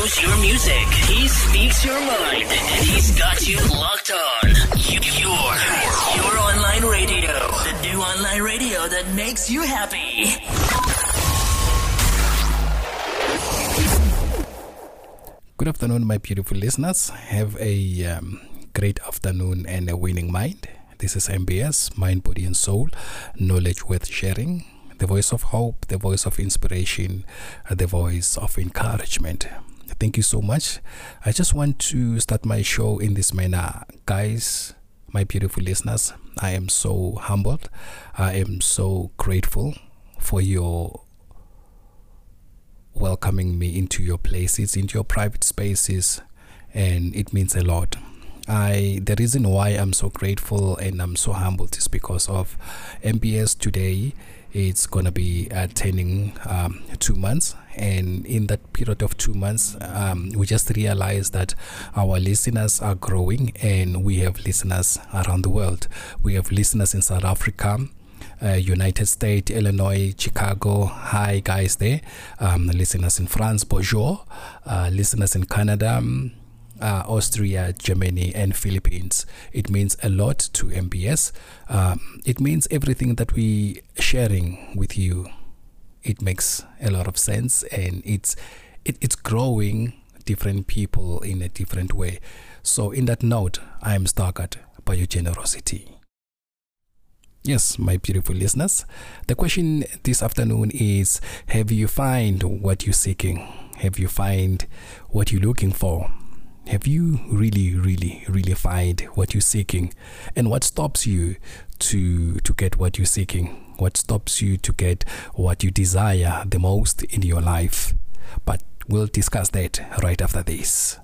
knows your music. He speaks your mind. And he's got you locked on. You, your, your online radio. The new online radio that makes you happy. Good afternoon, my beautiful listeners. Have a um, great afternoon and a winning mind. This is MBS, Mind, Body, and Soul, knowledge worth sharing, the voice of hope, the voice of inspiration, uh, the voice of encouragement. Thank you so much. I just want to start my show in this manner. Guys, my beautiful listeners, I am so humbled. I am so grateful for your welcoming me into your places, into your private spaces, and it means a lot. I the reason why I'm so grateful and I'm so humbled is because of MBS today. It's gonna be uh, turning um, two months, and in that period of two months, um, we just realized that our listeners are growing, and we have listeners around the world. We have listeners in South Africa, uh, United States, Illinois, Chicago. Hi, guys, there. Um, listeners in France, bonjour. Uh, listeners in Canada, um, uh, Austria, Germany, and Philippines. It means a lot to MBS. Um, it means everything that we sharing with you. It makes a lot of sense, and it's it, it's growing different people in a different way. So, in that note, I am staggered by your generosity. Yes, my beautiful listeners. The question this afternoon is Have you find what you're seeking? Have you find what you're looking for? Have you really, really, really find what you're seeking? And what stops you to to get what you're seeking? What stops you to get what you desire the most in your life? But we'll discuss that right after this.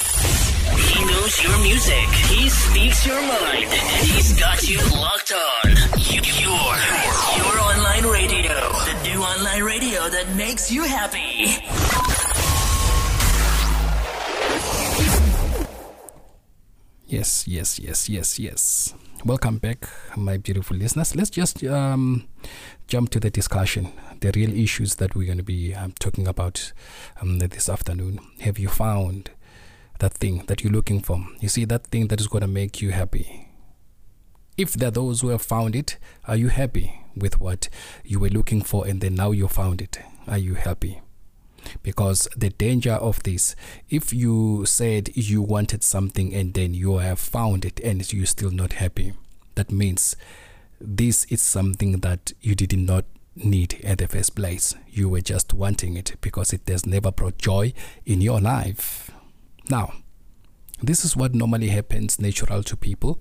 He knows your music. He speaks your mind. He's got you locked on. You, your, your online radio. The new online radio that makes you happy. Yes, yes, yes, yes, yes. Welcome back, my beautiful listeners. Let's just um, jump to the discussion, the real issues that we're going to be um, talking about um, this afternoon. Have you found that thing that you're looking for? You see, that thing that is going to make you happy. If there are those who have found it, are you happy with what you were looking for and then now you found it? Are you happy? Because the danger of this if you said you wanted something and then you have found it and you're still not happy that means this is something that you did not need at the first place. You were just wanting it because it has never brought joy in your life. Now this is what normally happens natural to people.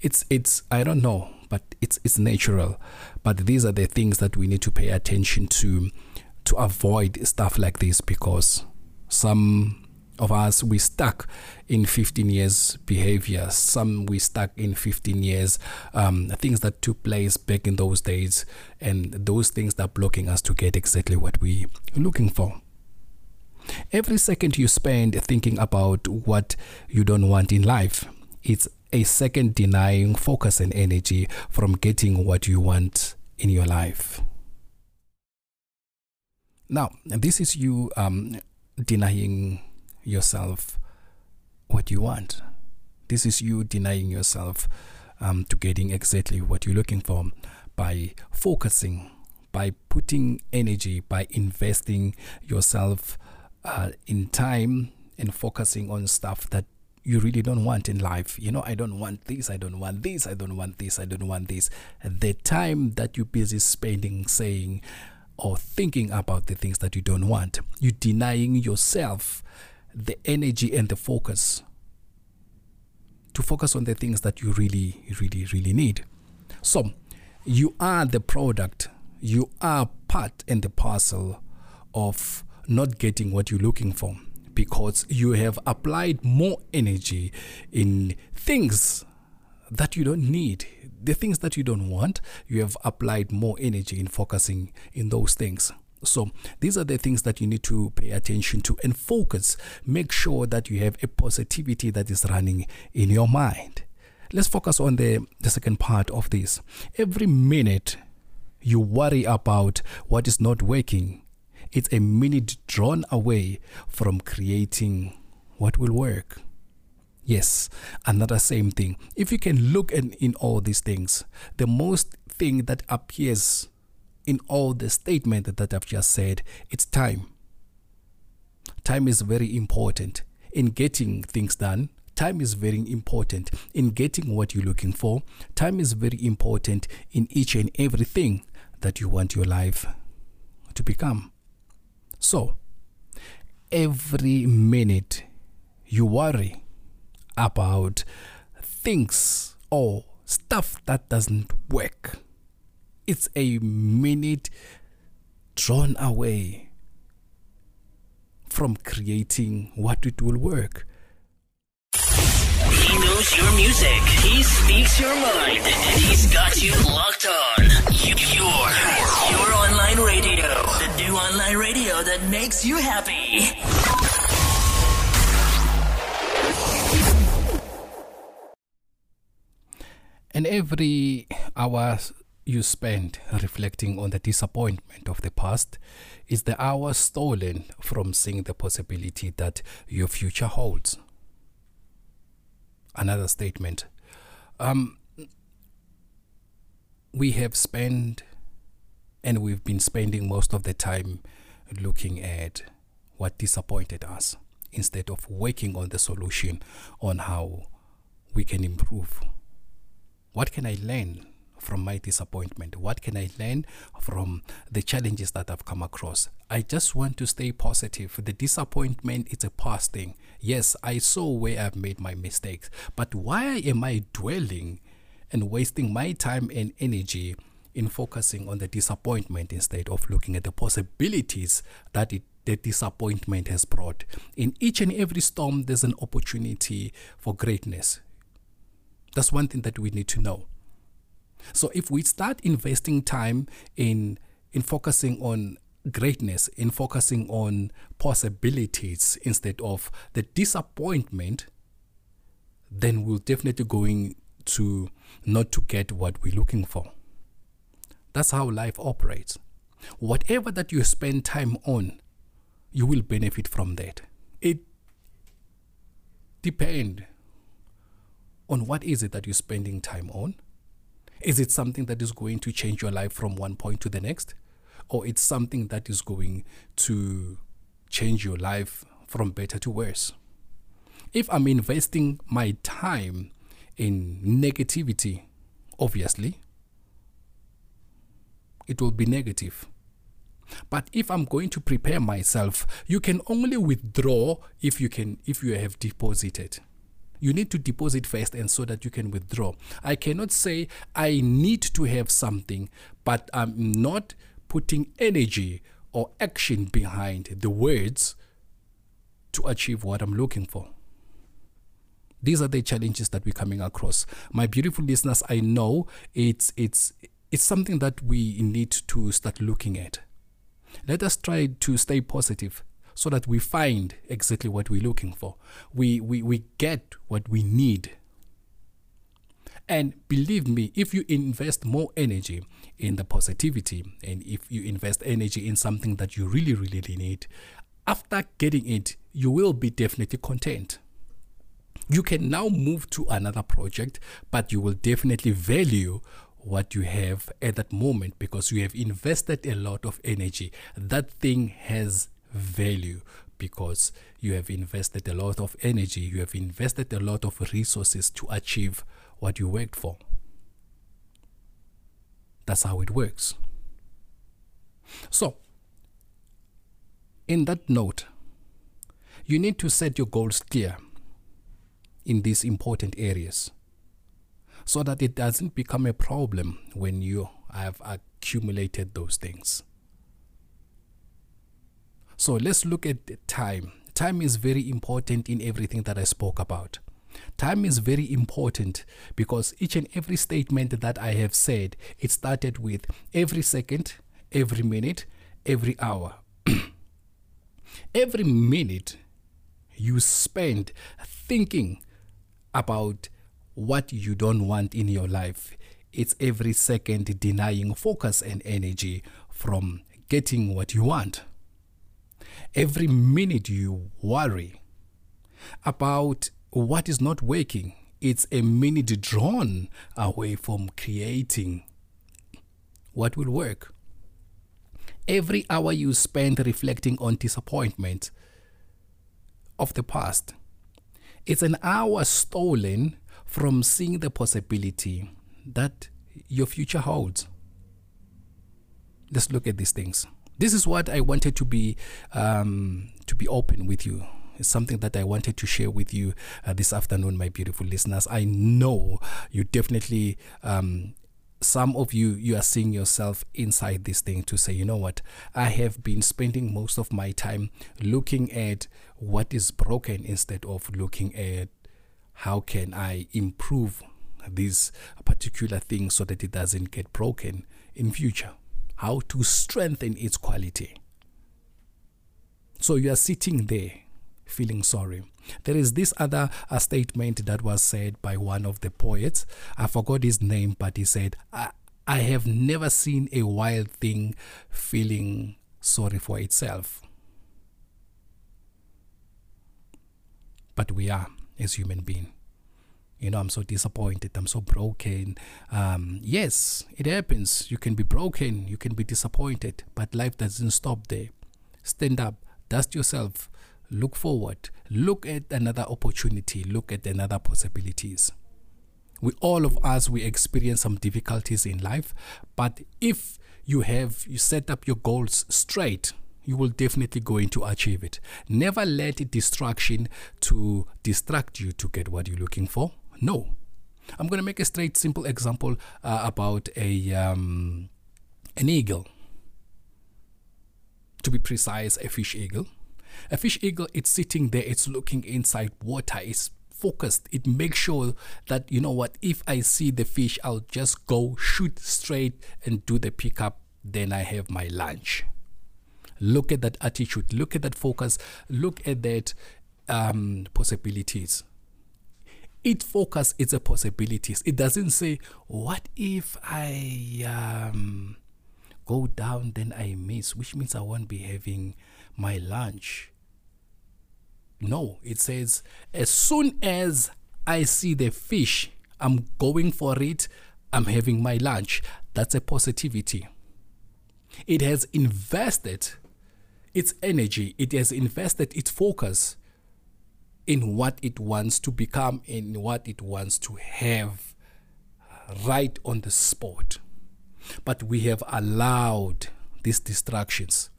It's it's i don't know but it's it's natural. But these are the things that we need to pay attention to to avoid stuff like this because some of us we stuck in 15 years behavior. Some we stuck in 15 years um, things that took place back in those days and those things that are blocking us to get exactly what we are looking for. Every second you spend thinking about what you don't want in life it's a second denying focus and energy from getting what you want in your life now, this is you um, denying yourself what you want. This is you denying yourself um, to getting exactly what you're looking for by focusing, by putting energy, by investing yourself uh, in time and focusing on stuff that you really don't want in life. You know, I don't want this, I don't want this, I don't want this, I don't want this. The time that you're busy spending saying, or thinking about the things that you don't want. You're denying yourself the energy and the focus to focus on the things that you really, really, really need. So, you are the product, you are part and the parcel of not getting what you're looking for because you have applied more energy in things that you don't need the things that you don't want, you have applied more energy in focusing in those things. So, these are the things that you need to pay attention to and focus. Make sure that you have a positivity that is running in your mind. Let's focus on the, the second part of this. Every minute you worry about what is not working, it's a minute drawn away from creating what will work. Yes, another same thing. If you can look in, in all these things, the most thing that appears in all the statement that I've just said, it's time. Time is very important in getting things done. Time is very important in getting what you're looking for. Time is very important in each and everything that you want your life to become. So, every minute you worry about things or stuff that doesn't work, it's a minute drawn away from creating what it will work. He knows your music. He speaks your mind. And he's got you locked on. You, your, your online radio. The new online radio that makes you happy. And every hour you spend reflecting on the disappointment of the past is the hour stolen from seeing the possibility that your future holds. Another statement. Um, we have spent and we've been spending most of the time looking at what disappointed us instead of working on the solution on how we can improve. What can I learn from my disappointment? What can I learn from the challenges that I've come across? I just want to stay positive. The disappointment is a past thing. Yes, I saw where I've made my mistakes, but why am I dwelling and wasting my time and energy in focusing on the disappointment instead of looking at the possibilities that it the disappointment has brought. In each and every storm, there's an opportunity for greatness. That's one thing that we need to know. So if we start investing time in in focusing on greatness, in focusing on possibilities instead of the disappointment, then we're definitely going to not to get what we're looking for. That's how life operates. Whatever that you spend time on, you will benefit from that. It depends on what is it that you're spending time on. Is it something that is going to change your life from one point to the next? Or it's something that is going to change your life from better to worse? If I'm investing my time in negativity, obviously, it will be negative. But if I'm going to prepare myself, you can only withdraw if you can if you have deposited. You need to deposit first and so that you can withdraw. I cannot say I need to have something, but I'm not putting energy or action behind the words to achieve what I'm looking for. These are the challenges that we're coming across. My beautiful listeners, I know it's it's it's something that we need to start looking at. Let us try to stay positive so that we find exactly what we're looking for. We, we, we get what we need. And believe me, if you invest more energy in the positivity and if you invest energy in something that you really, really need, after getting it, you will be definitely content. You can now move to another project, but you will definitely value what you have at that moment because you have invested a lot of energy. That thing has value because you have invested a lot of energy, you have invested a lot of resources to achieve what you worked for. That's how it works. So, in that note, you need to set your goals clear in these important areas so that it doesn't become a problem when you have accumulated those things. So let's look at time. Time is very important in everything that I spoke about. Time is very important because each and every statement that I have said, it started with every second, every minute, every hour. every minute you spend thinking about what you don't want in your life. It's every second denying focus and energy from getting what you want. Every minute you worry about what is not working, it's a minute drawn away from creating what will work. Every hour you spend reflecting on disappointment of the past, it's an hour stolen from seeing the possibility that your future holds. Let's look at these things. This is what I wanted to be um, to be open with you. It's something that I wanted to share with you uh, this afternoon, my beautiful listeners. I know you definitely um, some of you you are seeing yourself inside this thing to say you know what i have been spending most of my time looking at what is broken instead of looking at how can i improve this particular thing so that it doesn't get broken in future how to strengthen its quality so you are sitting there feeling sorry. There is this other uh, statement that was said by one of the poets. I forgot his name, but he said, I, I have never seen a wild thing feeling sorry for itself. But we are as human beings. You know, I'm so disappointed. I'm so broken. Um, yes, it happens. You can be broken. You can be disappointed. But life doesn't stop there. Stand up, dust yourself, look forward, look at another opportunity, look at another possibilities. We all of us we experience some difficulties in life, but if you have you set up your goals straight, you will definitely going to achieve it. Never let distraction to distract you to get what you're looking for. No. I'm going to make a straight simple example uh, about a um, an eagle. To be precise, a fish eagle a fish eagle, it's sitting there, it's looking inside water, it's focused. It makes sure that, you know what, if I see the fish, I'll just go shoot straight and do the pickup, then I have my lunch. Look at that attitude, look at that focus, look at that um, possibilities. It focus it's possibilities. It doesn't say, what if I um, go down, then I miss, which means I won't be having my lunch. No, it says, as soon as I see the fish, I'm going for it, I'm having my lunch. That's a positivity. It has invested its energy, it has invested its focus in what it wants to become, in what it wants to have right on the spot. But we have allowed these distractions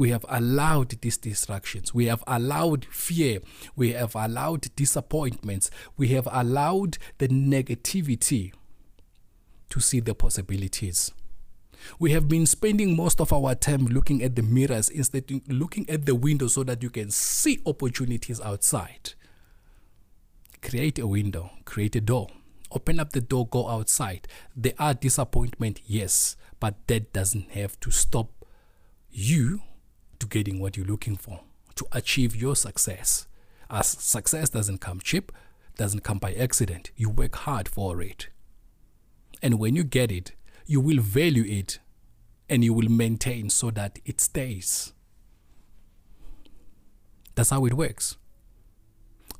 we have allowed these distractions. We have allowed fear. We have allowed disappointments. We have allowed the negativity to see the possibilities. We have been spending most of our time looking at the mirrors instead of looking at the window so that you can see opportunities outside. Create a window, create a door, open up the door, go outside. There are disappointments, yes, but that doesn't have to stop you to getting what you're looking for, to achieve your success. As success doesn't come cheap, doesn't come by accident. You work hard for it. And when you get it, you will value it and you will maintain so that it stays. That's how it works.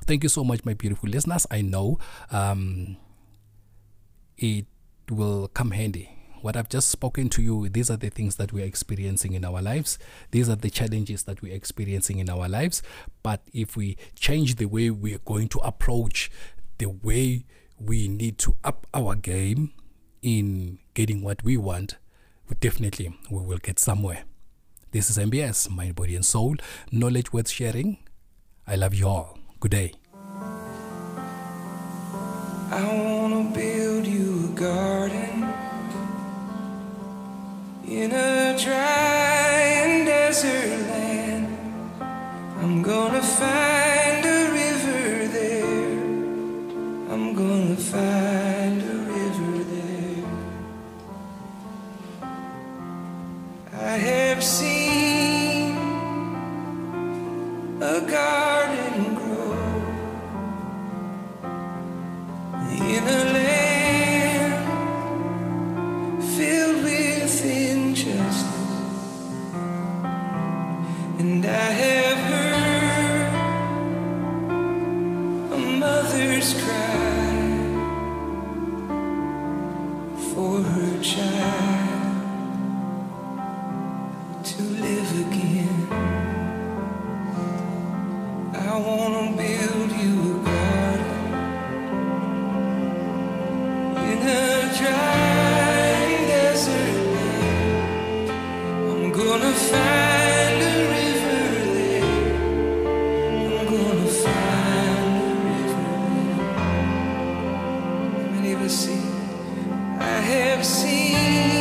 Thank you so much, my beautiful listeners. I know um, it will come handy what I've just spoken to you, these are the things that we're experiencing in our lives. These are the challenges that we're experiencing in our lives. But if we change the way we're going to approach, the way we need to up our game in getting what we want, we definitely we will get somewhere. This is MBS, Mind, Body and Soul, knowledge worth sharing. I love you all. Good day. I wanna build you a garden in a dry and I I have seen